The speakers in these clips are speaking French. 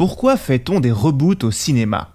Pourquoi fait-on des reboots au cinéma?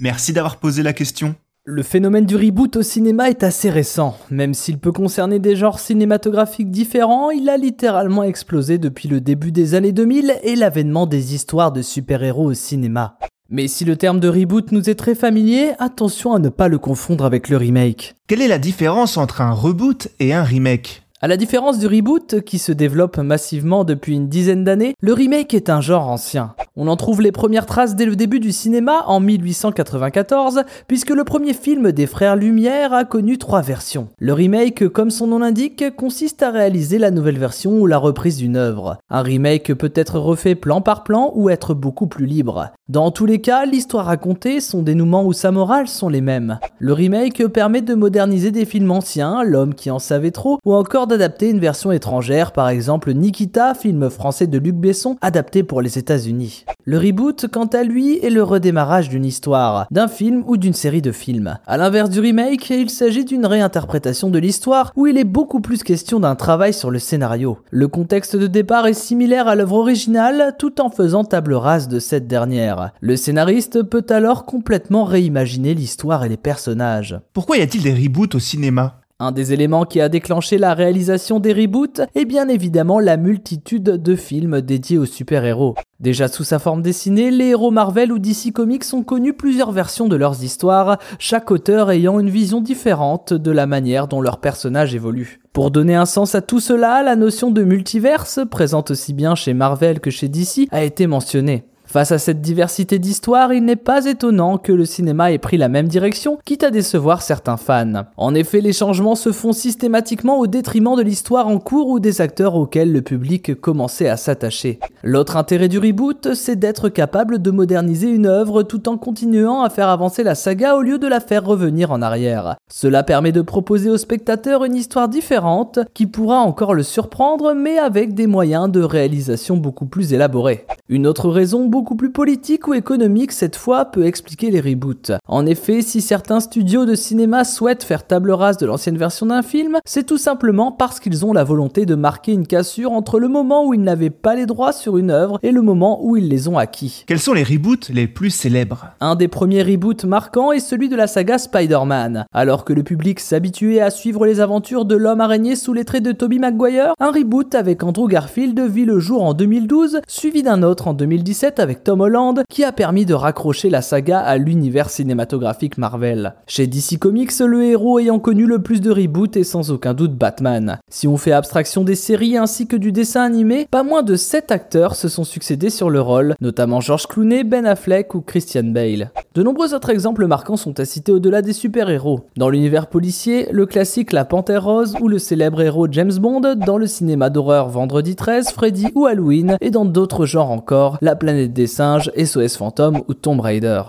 Merci d'avoir posé la question. Le phénomène du reboot au cinéma est assez récent. Même s'il peut concerner des genres cinématographiques différents, il a littéralement explosé depuis le début des années 2000 et l'avènement des histoires de super-héros au cinéma. Mais si le terme de reboot nous est très familier, attention à ne pas le confondre avec le remake. Quelle est la différence entre un reboot et un remake? À la différence du reboot, qui se développe massivement depuis une dizaine d'années, le remake est un genre ancien. On en trouve les premières traces dès le début du cinéma en 1894, puisque le premier film des frères Lumière a connu trois versions. Le remake, comme son nom l'indique, consiste à réaliser la nouvelle version ou la reprise d'une œuvre. Un remake peut être refait plan par plan ou être beaucoup plus libre. Dans tous les cas, l'histoire racontée, son dénouement ou sa morale sont les mêmes. Le remake permet de moderniser des films anciens, L'homme qui en savait trop, ou encore d'adapter une version étrangère, par exemple Nikita, film français de Luc Besson, adapté pour les États-Unis. Le reboot, quant à lui, est le redémarrage d'une histoire, d'un film ou d'une série de films. À l'inverse du remake, il s'agit d'une réinterprétation de l'histoire où il est beaucoup plus question d'un travail sur le scénario. Le contexte de départ est similaire à l'œuvre originale tout en faisant table rase de cette dernière. Le scénariste peut alors complètement réimaginer l'histoire et les personnages. Pourquoi y a-t-il des reboots au cinéma? Un des éléments qui a déclenché la réalisation des reboots est bien évidemment la multitude de films dédiés aux super-héros. Déjà sous sa forme dessinée, les héros Marvel ou DC Comics ont connu plusieurs versions de leurs histoires, chaque auteur ayant une vision différente de la manière dont leurs personnages évoluent. Pour donner un sens à tout cela, la notion de multiverse, présente aussi bien chez Marvel que chez DC, a été mentionnée. Face à cette diversité d'histoires, il n'est pas étonnant que le cinéma ait pris la même direction, quitte à décevoir certains fans. En effet, les changements se font systématiquement au détriment de l'histoire en cours ou des acteurs auxquels le public commençait à s'attacher. L'autre intérêt du reboot, c'est d'être capable de moderniser une œuvre tout en continuant à faire avancer la saga au lieu de la faire revenir en arrière. Cela permet de proposer au spectateur une histoire différente qui pourra encore le surprendre mais avec des moyens de réalisation beaucoup plus élaborés. Une autre raison beaucoup beaucoup plus politique ou économique cette fois peut expliquer les reboots. En effet, si certains studios de cinéma souhaitent faire table rase de l'ancienne version d'un film, c'est tout simplement parce qu'ils ont la volonté de marquer une cassure entre le moment où ils n'avaient pas les droits sur une œuvre et le moment où ils les ont acquis. Quels sont les reboots les plus célèbres? Un des premiers reboots marquants est celui de la saga Spider-Man. Alors que le public s'habituait à suivre les aventures de l'homme araignée sous les traits de Tobey Maguire, un reboot avec Andrew Garfield vit le jour en 2012, suivi d'un autre en 2017 avec Tom Holland qui a permis de raccrocher la saga à l'univers cinématographique Marvel. Chez DC Comics, le héros ayant connu le plus de reboots est sans aucun doute Batman. Si on fait abstraction des séries ainsi que du dessin animé, pas moins de 7 acteurs se sont succédés sur le rôle, notamment George Clooney, Ben Affleck ou Christian Bale. De nombreux autres exemples marquants sont à citer au-delà des super-héros. Dans l'univers policier, le classique La Panthère Rose ou le célèbre héros James Bond, dans le cinéma d'horreur Vendredi 13, Freddy ou Halloween, et dans d'autres genres encore, La planète des singes, SOS Phantom ou Tomb Raider.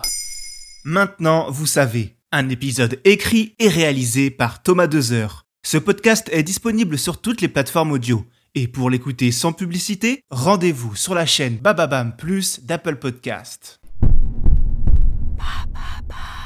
Maintenant, vous savez, un épisode écrit et réalisé par Thomas Dezer. Ce podcast est disponible sur toutes les plateformes audio. Et pour l'écouter sans publicité, rendez-vous sur la chaîne Bababam Plus d'Apple Podcast. Papa.